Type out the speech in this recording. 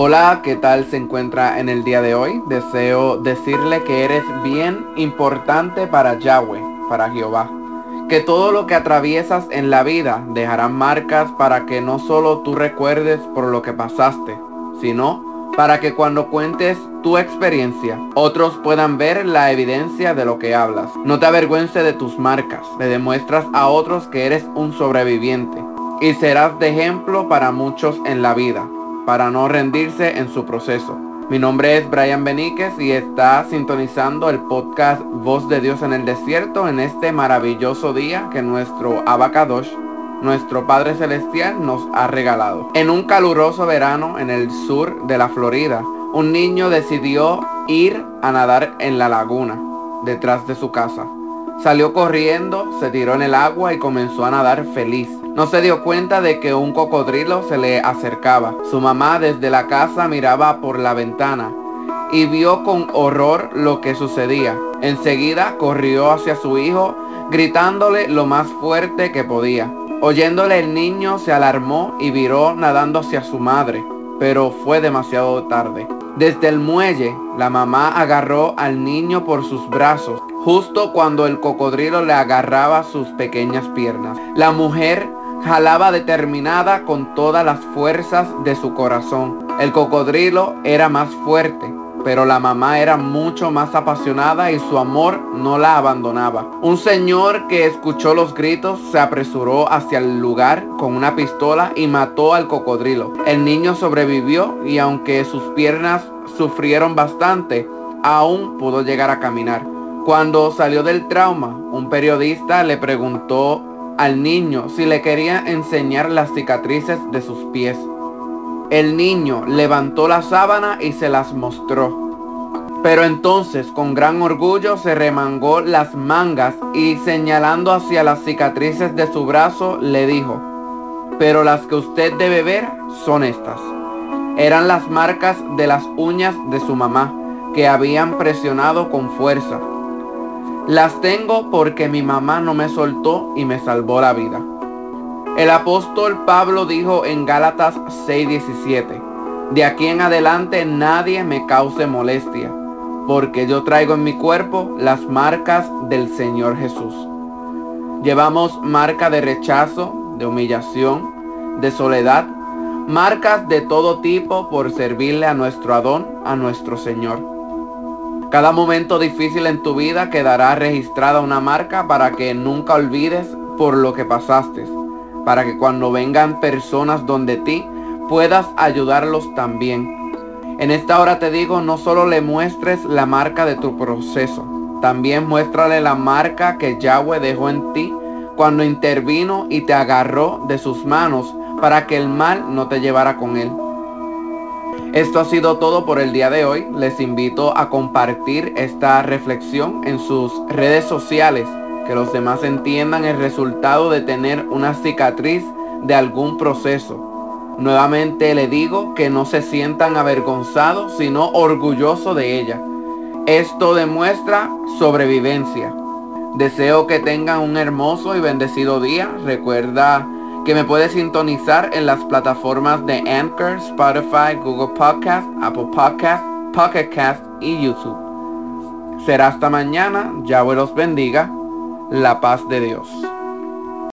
Hola, ¿qué tal se encuentra en el día de hoy? Deseo decirle que eres bien importante para Yahweh, para Jehová. Que todo lo que atraviesas en la vida dejará marcas para que no solo tú recuerdes por lo que pasaste, sino para que cuando cuentes tu experiencia, otros puedan ver la evidencia de lo que hablas. No te avergüences de tus marcas, le demuestras a otros que eres un sobreviviente y serás de ejemplo para muchos en la vida para no rendirse en su proceso. Mi nombre es Brian Beníquez y está sintonizando el podcast Voz de Dios en el Desierto en este maravilloso día que nuestro Abacadosh, nuestro Padre Celestial, nos ha regalado. En un caluroso verano en el sur de la Florida, un niño decidió ir a nadar en la laguna detrás de su casa. Salió corriendo, se tiró en el agua y comenzó a nadar feliz. No se dio cuenta de que un cocodrilo se le acercaba. Su mamá desde la casa miraba por la ventana y vio con horror lo que sucedía. Enseguida corrió hacia su hijo gritándole lo más fuerte que podía. Oyéndole el niño se alarmó y viró nadando hacia su madre, pero fue demasiado tarde. Desde el muelle, la mamá agarró al niño por sus brazos, justo cuando el cocodrilo le agarraba sus pequeñas piernas. La mujer jalaba determinada con todas las fuerzas de su corazón. El cocodrilo era más fuerte, pero la mamá era mucho más apasionada y su amor no la abandonaba. Un señor que escuchó los gritos se apresuró hacia el lugar con una pistola y mató al cocodrilo. El niño sobrevivió y aunque sus piernas sufrieron bastante, aún pudo llegar a caminar. Cuando salió del trauma, un periodista le preguntó al niño si le quería enseñar las cicatrices de sus pies. El niño levantó la sábana y se las mostró. Pero entonces con gran orgullo se remangó las mangas y señalando hacia las cicatrices de su brazo le dijo, pero las que usted debe ver son estas. Eran las marcas de las uñas de su mamá que habían presionado con fuerza las tengo porque mi mamá no me soltó y me salvó la vida. El apóstol Pablo dijo en Gálatas 6:17, de aquí en adelante nadie me cause molestia, porque yo traigo en mi cuerpo las marcas del Señor Jesús. Llevamos marca de rechazo, de humillación, de soledad, marcas de todo tipo por servirle a nuestro Adón, a nuestro Señor. Cada momento difícil en tu vida quedará registrada una marca para que nunca olvides por lo que pasaste, para que cuando vengan personas donde ti puedas ayudarlos también. En esta hora te digo, no solo le muestres la marca de tu proceso, también muéstrale la marca que Yahweh dejó en ti cuando intervino y te agarró de sus manos para que el mal no te llevara con él. Esto ha sido todo por el día de hoy. Les invito a compartir esta reflexión en sus redes sociales, que los demás entiendan el resultado de tener una cicatriz de algún proceso. Nuevamente le digo que no se sientan avergonzados, sino orgullosos de ella. Esto demuestra sobrevivencia. Deseo que tengan un hermoso y bendecido día. Recuerda que me puedes sintonizar en las plataformas de Anchor, Spotify, Google Podcast, Apple Podcast, Pocket Cast y YouTube. Será hasta mañana, Yahweh los bendiga, la paz de Dios.